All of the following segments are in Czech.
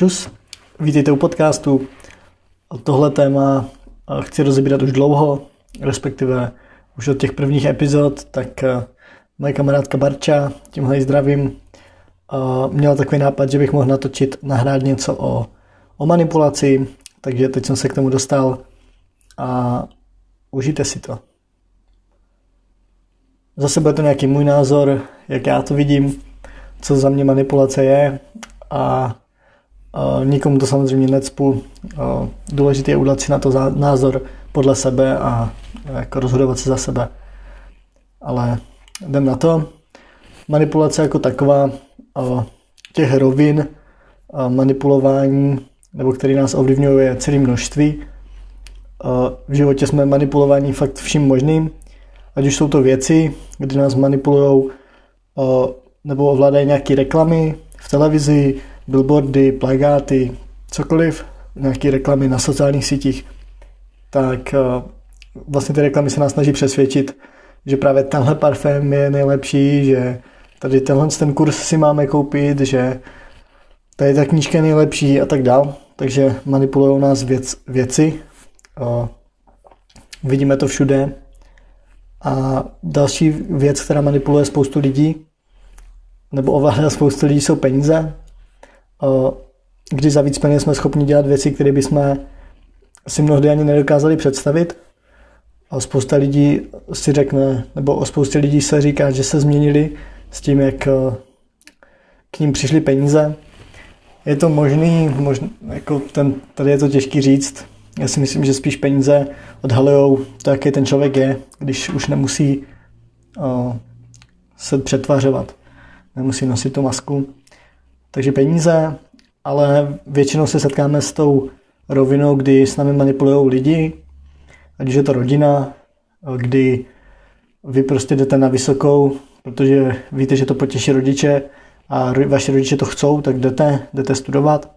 Čus, vítejte u podcastu. Tohle téma chci rozebírat už dlouho, respektive už od těch prvních epizod, tak eh, moje kamarádka Barča, tímhle ji zdravím, měla takový nápad, že bych mohl natočit, nahrát něco o, o manipulaci, takže teď jsem se k tomu dostal a užijte si to. Zase bude to nějaký můj názor, jak já to vidím, co za mě manipulace je a nikomu to samozřejmě necpu. Důležité je udělat si na to názor podle sebe a jako rozhodovat se za sebe. Ale jdem na to. Manipulace jako taková, těch rovin manipulování, nebo který nás ovlivňuje, je celé množství. V životě jsme manipulováni fakt vším možným, ať už jsou to věci, kdy nás manipulují nebo ovládají nějaké reklamy v televizi, billboardy, plagáty, cokoliv, nějaké reklamy na sociálních sítích, tak vlastně ty reklamy se nás snaží přesvědčit, že právě tenhle parfém je nejlepší, že tady tenhle ten kurz si máme koupit, že tady ta knížka je nejlepší a tak dál. Takže manipulují nás věc, věci. Vidíme to všude. A další věc, která manipuluje spoustu lidí, nebo ovládá spoustu lidí, jsou peníze. Když za víc peněz jsme schopni dělat věci, které bychom si mnohdy ani nedokázali představit. A spousta lidí si řekne, nebo o spoustě lidí se říká, že se změnili s tím, jak k ním přišly peníze. Je to možný, možný jako ten, tady je to těžký říct. Já si myslím, že spíš peníze odhalují to, jaký ten člověk je, když už nemusí uh, se přetvařovat. Nemusí nosit tu masku. Takže peníze, ale většinou se setkáme s tou rovinou, kdy s námi manipulují lidi, ať už je to rodina, kdy vy prostě jdete na vysokou, protože víte, že to potěší rodiče a vaši rodiče to chcou, tak jdete, jdete studovat.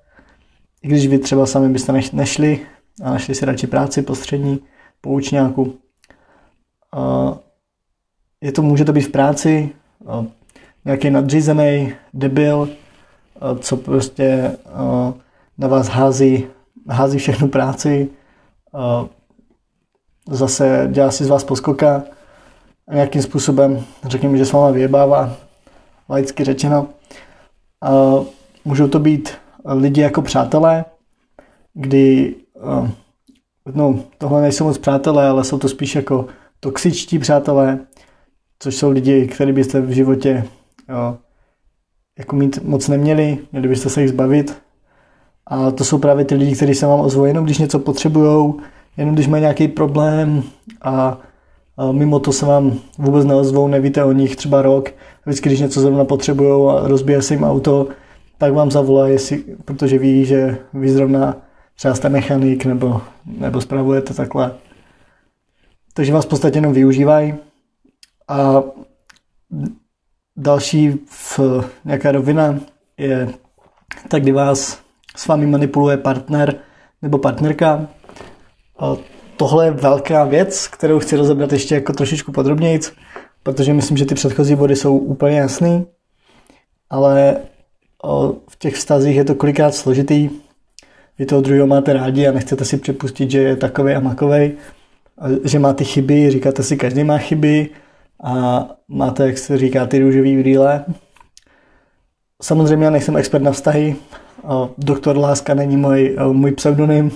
I když vy třeba sami byste nešli a našli si radši práci postřední po učňáku. Je to, může to být v práci, nějaký nadřízený debil, co prostě na vás hází, hází všechnu práci, zase dělá si z vás poskoka a nějakým způsobem, řekněme, že s váma vyjebává, laicky řečeno. Můžou to být lidi jako přátelé, kdy no, tohle nejsou moc přátelé, ale jsou to spíš jako toxičtí přátelé, což jsou lidi, který byste v životě jo, jako mít moc neměli, měli byste se jich zbavit. A to jsou právě ty lidi, kteří se vám ozvou jenom když něco potřebují, jenom když mají nějaký problém a, a mimo to se vám vůbec neozvou, nevíte o nich třeba rok. Vždycky, když něco zrovna potřebují a rozbije se jim auto, tak vám zavolají, protože ví, že vy zrovna třeba jste mechanik nebo, nebo spravujete takhle. Takže vás v podstatě jenom využívají. A další v nějaká rovina je tak, kdy vás s vámi manipuluje partner nebo partnerka. Tohle je velká věc, kterou chci rozebrat ještě jako trošičku podrobněji, protože myslím, že ty předchozí body jsou úplně jasný, ale v těch vztazích je to kolikrát složitý. Vy toho druhého máte rádi a nechcete si připustit, že je takový a makovej, že má ty chyby, říkáte si, každý má chyby, a máte, jak se říká, ty růžový brýle. Samozřejmě já nejsem expert na vztahy, doktor Láska není můj, můj pseudonym,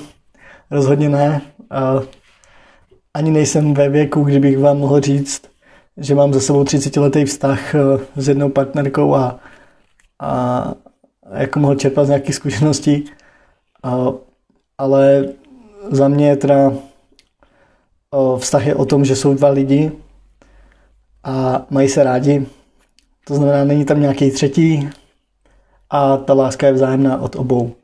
rozhodně ne. Ani nejsem ve věku, kdybych vám mohl říct, že mám za sebou 30 letý vztah s jednou partnerkou a, a jako mohl čerpat z nějakých zkušeností. Ale za mě teda vztah je o tom, že jsou dva lidi, a mají se rádi. To znamená, není tam nějaký třetí a ta láska je vzájemná od obou.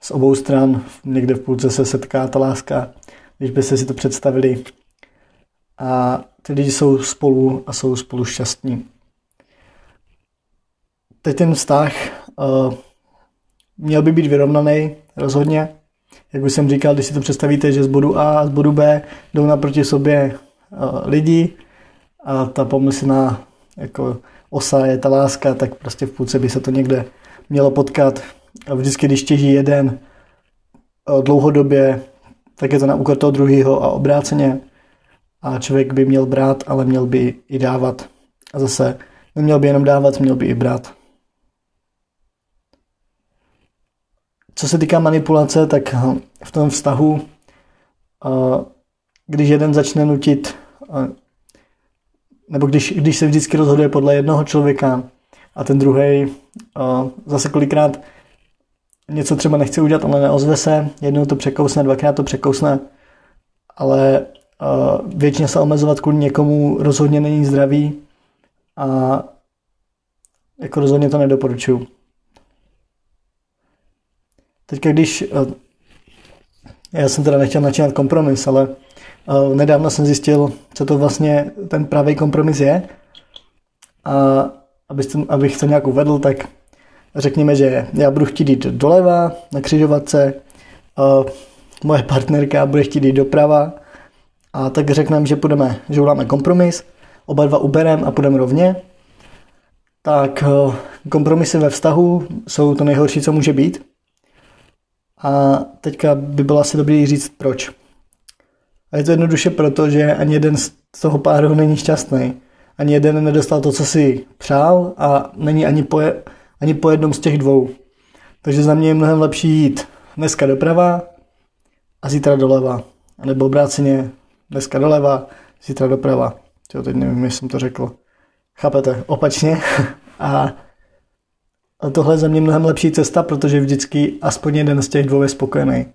Z obou stran někde v půlce se setká ta láska, když byste si to představili. A ty lidi jsou spolu a jsou spolu šťastní. Teď ten vztah uh, měl by být vyrovnaný rozhodně. Jak už jsem říkal, když si to představíte, že z bodu A a z bodu B jdou naproti sobě uh, lidi, a ta pomyslná jako osa je ta láska, tak prostě v půlce by se to někde mělo potkat vždycky, když těží jeden dlouhodobě, tak je to na úkor toho druhého a obráceně. A člověk by měl brát, ale měl by i dávat. A zase neměl by jenom dávat, měl by i brát. Co se týká manipulace, tak v tom vztahu, když jeden začne nutit, nebo když, když se vždycky rozhoduje podle jednoho člověka a ten druhý zase kolikrát něco třeba nechce udělat, ale neozve se, jednou to překousne, dvakrát to překousne, ale většině se omezovat kvůli někomu rozhodně není zdravý a jako rozhodně to nedoporučuju. Teďka když, já jsem teda nechtěl načínat kompromis, ale nedávno jsem zjistil, co to vlastně ten pravý kompromis je. A abych to nějak uvedl, tak řekněme, že já budu chtít jít doleva na křižovatce, a moje partnerka bude chtít jít doprava a tak řekneme, že půjdeme, že uděláme kompromis, oba dva uberem a půjdeme rovně, tak eh, kompromisy ve vztahu jsou to nejhorší, co může být. A teďka by bylo asi dobré říct proč. A je to jednoduše proto, že ani jeden z toho páru není šťastný. Ani jeden nedostal to, co si přál a není ani po, ani po jednom z těch dvou. Takže za mě je mnohem lepší jít dneska doprava a zítra doleva. A nebo obráceně dneska doleva, zítra doprava. Jo, teď nevím, jestli jsem to řekl. Chápete? Opačně. A tohle je za mě mnohem lepší cesta, protože vždycky aspoň jeden z těch dvou je spokojený.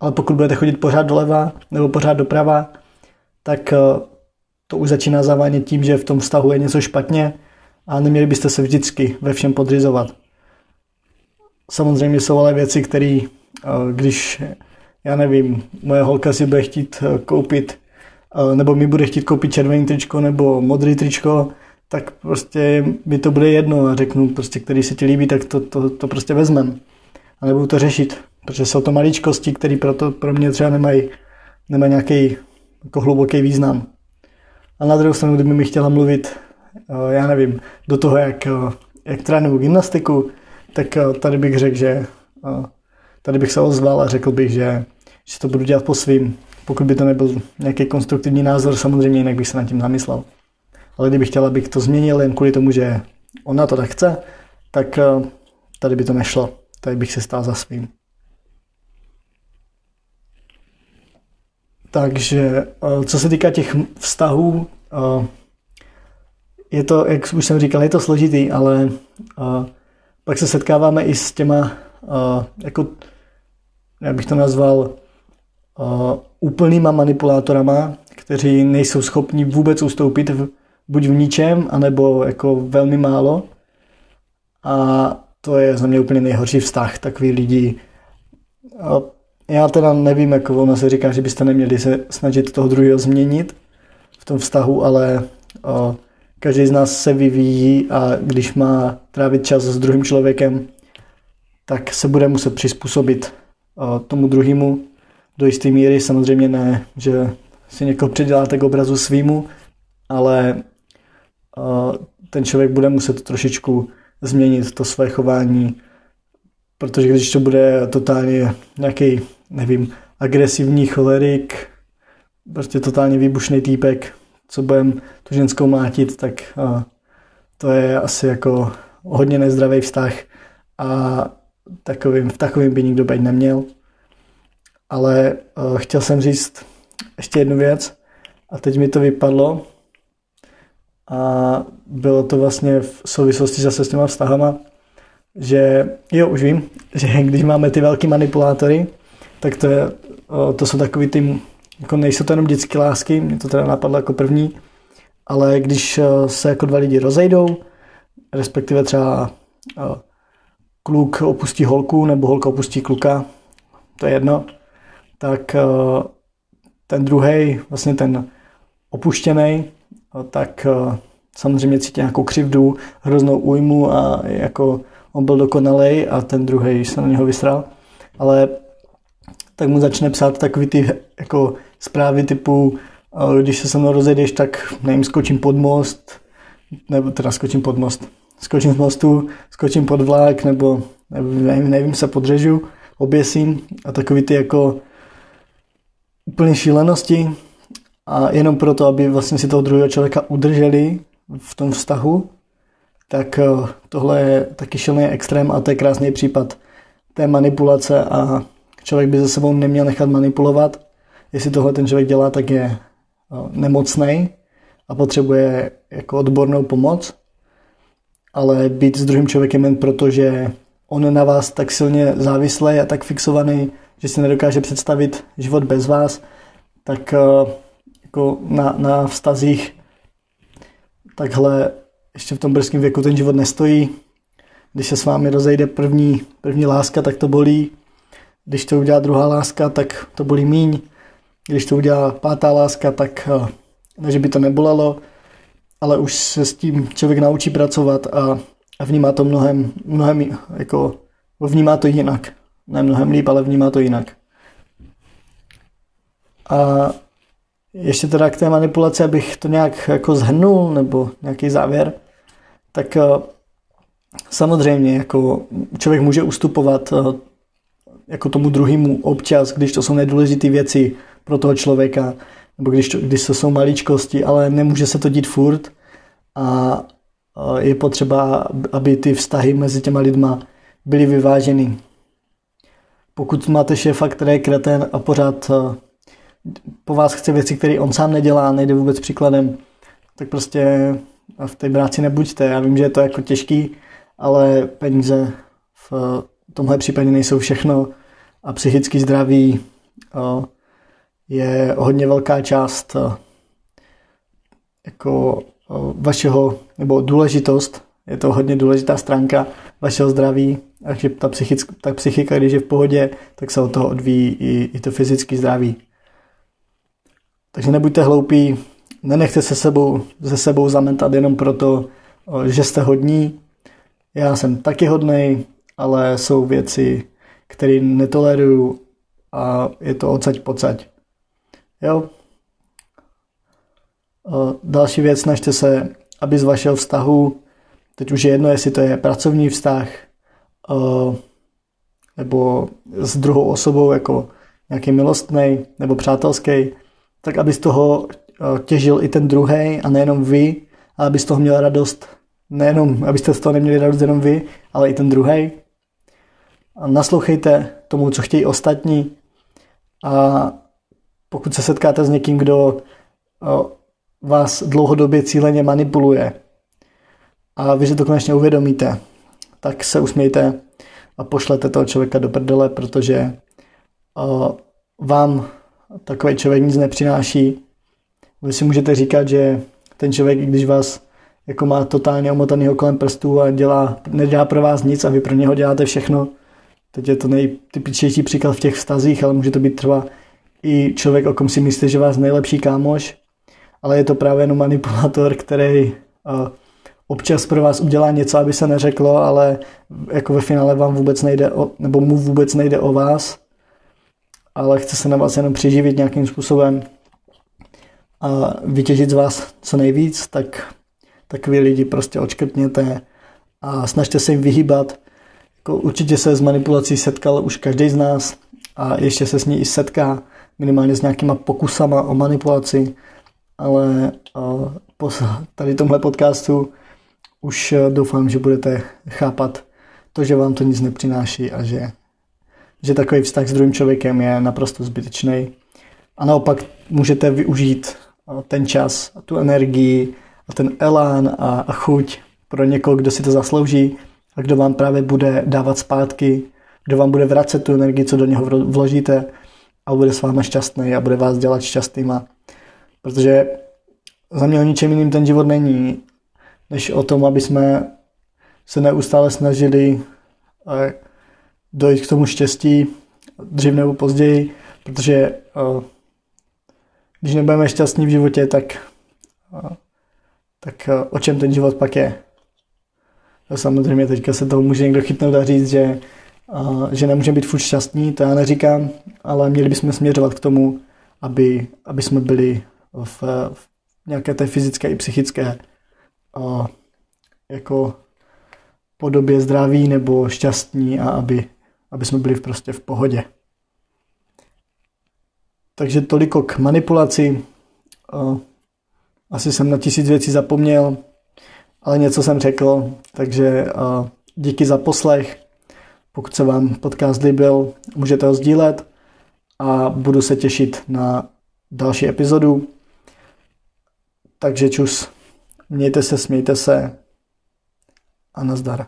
Ale pokud budete chodit pořád doleva nebo pořád doprava, tak eh, to už začíná zavánět tím, že v tom vztahu je něco špatně a neměli byste se vždycky ve všem podřizovat. Samozřejmě jsou ale věci, které, eh, když, já nevím, moje holka si bude chtít eh, koupit, nebo mi bude chtít koupit červený tričko nebo modrý tričko, tak prostě mi to bude jedno a řeknu prostě, který se ti líbí, tak to, to, to prostě vezmem. A nebudu to řešit, protože jsou to maličkosti, které pro, to, pro mě třeba nemají, nemají nějaký jako hluboký význam. A na druhou stranu, kdyby mi chtěla mluvit, eh, já nevím, do toho, jak, eh, jak trénuju gymnastiku, tak eh, tady bych řekl, že tady bych se ozval a řekl bych, že, že to budu dělat po svým. Pokud by to nebyl nějaký konstruktivní názor, samozřejmě jinak bych se nad tím zamyslel ale kdyby chtěla, abych to změnil jen kvůli tomu, že ona to tak chce, tak tady by to nešlo. Tady bych se stál za svým. Takže eh, co se týká těch vztahů, eh, je to, jak už jsem říkal, je to složitý, ale pak se setkáváme i s těma, jako, jak bych to nazval, úplnýma manipulátorama, kteří nejsou schopni vůbec ustoupit v, buď v ničem, anebo jako velmi málo. A to je za mě úplně nejhorší vztah takový lidí. Já teda nevím, jako ono se říká, že byste neměli se snažit toho druhého změnit v tom vztahu, ale o, každý z nás se vyvíjí a když má trávit čas s druhým člověkem, tak se bude muset přizpůsobit o, tomu druhému do jisté míry. Samozřejmě ne, že si někoho předěláte k obrazu svýmu, ale ten člověk bude muset trošičku změnit to své chování, protože když to bude totálně nějaký, nevím, agresivní cholerik, prostě totálně výbušný týpek, co budem tu ženskou mátit, tak to je asi jako hodně nezdravý vztah a takovým, v takovým by nikdo být neměl. Ale chtěl jsem říct ještě jednu věc a teď mi to vypadlo, a bylo to vlastně v souvislosti zase s těma vztahama, že jo, už vím, že když máme ty velký manipulátory, tak to, je, to jsou takový ty, jako nejsou to jenom dětské lásky, mě to teda napadlo jako první, ale když se jako dva lidi rozejdou, respektive třeba kluk opustí holku nebo holka opustí kluka, to je jedno, tak ten druhý, vlastně ten opuštěný, tak samozřejmě cítí nějakou křivdu, hroznou újmu a jako on byl dokonalej a ten druhý se na něho vysral. Ale tak mu začne psát takový ty jako zprávy typu, když se se mnou rozejdeš, tak nevím, skočím pod most, nebo teda skočím pod most, skočím z mostu, skočím pod vlak, nebo nevím, nevím se podřežu, oběsím a takový ty jako úplně šílenosti. A jenom proto, aby vlastně si toho druhého člověka udrželi v tom vztahu, tak eh, tohle je taky šílený extrém a to je krásný případ té manipulace a člověk by se sebou neměl nechat manipulovat. Jestli tohle ten člověk dělá, tak je nemocný a potřebuje jako odbornou pomoc, ale být s druhým člověkem jen proto, že on na vás tak silně závislý a tak fixovaný, že si nedokáže představit život bez vás, tak jako na, na vztazích takhle ještě v tom brzkém věku ten život nestojí. Když se s vámi rozejde první, první láska, tak to bolí. Když to udělá druhá láska, tak to bolí míň. Když to udělá pátá láska, tak eh, ne, že by to nebolelo, ale už se s tím člověk naučí pracovat a, a vnímá to mnohem, mnohem jako, vnímá to jinak. Ne mnohem líp, ale vnímá to jinak. A ještě teda k té manipulaci, abych to nějak jako zhrnul, nebo nějaký závěr, tak eh, samozřejmě jako člověk může ustupovat eh, jako tomu druhému občas, když to jsou nedůležité věci pro toho člověka, nebo když, to, když to jsou maličkosti, ale nemůže se to dít furt a je potřeba, aby ty vztahy mezi těma lidma byly vyváženy. Pokud máte šéfa, který je kreten a pořád po vás chce věci, které on sám nedělá, nejde vůbec příkladem, tak prostě v té práci nebuďte. Já vím, že je to jako těžký, ale peníze v tomhle případě nejsou všechno a psychický zdraví je hodně velká část jako vašeho, nebo důležitost, je to hodně důležitá stránka vašeho zdraví, takže ta, psychická, ta psychika, když je v pohodě, tak se od toho odvíjí i, i to fyzické zdraví. Takže nebuďte hloupí, nenechte se sebou, se sebou zamentat jenom proto, že jste hodní. Já jsem taky hodný, ale jsou věci, které netoleruju a je to odsaď pocať. Jo? Další věc, snažte se, aby z vašeho vztahu, teď už je jedno, jestli to je pracovní vztah, nebo s druhou osobou jako nějaký milostný nebo přátelský, tak aby z toho těžil i ten druhý a nejenom vy, a aby z toho měl radost, nejenom, abyste z toho neměli radost jenom vy, ale i ten druhý. Naslouchejte tomu, co chtějí ostatní a pokud se setkáte s někým, kdo vás dlouhodobě cíleně manipuluje a vy si to konečně uvědomíte, tak se usmějte a pošlete toho člověka do prdele, protože vám takový člověk nic nepřináší. Vy si můžete říkat, že ten člověk, když vás jako má totálně omotaný kolem prstů a dělá, nedělá pro vás nic a vy pro něho děláte všechno. Teď je to nejtypičnější příklad v těch vztazích, ale může to být třeba i člověk, o kom si myslíte, že vás nejlepší kámoš, ale je to právě jenom manipulátor, který občas pro vás udělá něco, aby se neřeklo, ale jako ve finále vám vůbec nejde o, nebo mu vůbec nejde o vás ale chce se na vás jenom přiživit nějakým způsobem a vytěžit z vás co nejvíc, tak takový lidi prostě odškrtněte a snažte se jim vyhýbat. Jako určitě se s manipulací setkal už každý z nás a ještě se s ní i setká, minimálně s nějakýma pokusama o manipulaci, ale po tady tomhle podcastu už doufám, že budete chápat to, že vám to nic nepřináší a že že takový vztah s druhým člověkem je naprosto zbytečný. A naopak můžete využít eh, ten čas, tu energii, a ten elán a, a chuť pro někoho, kdo si to zaslouží a kdo vám právě bude dávat zpátky, kdo vám bude vracet tu energii, co do něho vložíte a bude s váma šťastný a bude vás dělat šťastnýma. Protože za mě o ničem jiným ten život není, než o tom, aby jsme se neustále snažili eh, dojít k tomu štěstí dřív nebo později, protože uh, když nebudeme šťastní v životě, tak, uh, tak o čem ten život pak je? A samozřejmě teďka se toho může někdo chytnout a říct, že, uh, že nemůžeme být furt šťastní, to já neříkám, ale měli bychom směřovat k tomu, aby, aby jsme byli v, v nějaké té fyzické i psychické uh, jako podobě zdraví nebo šťastní a aby, aby jsme byli prostě v pohodě. Takže toliko k manipulaci. Asi jsem na tisíc věcí zapomněl, ale něco jsem řekl, takže díky za poslech. Pokud se vám podcast líbil, můžete ho sdílet a budu se těšit na další epizodu. Takže čus, mějte se, smějte se a nazdar.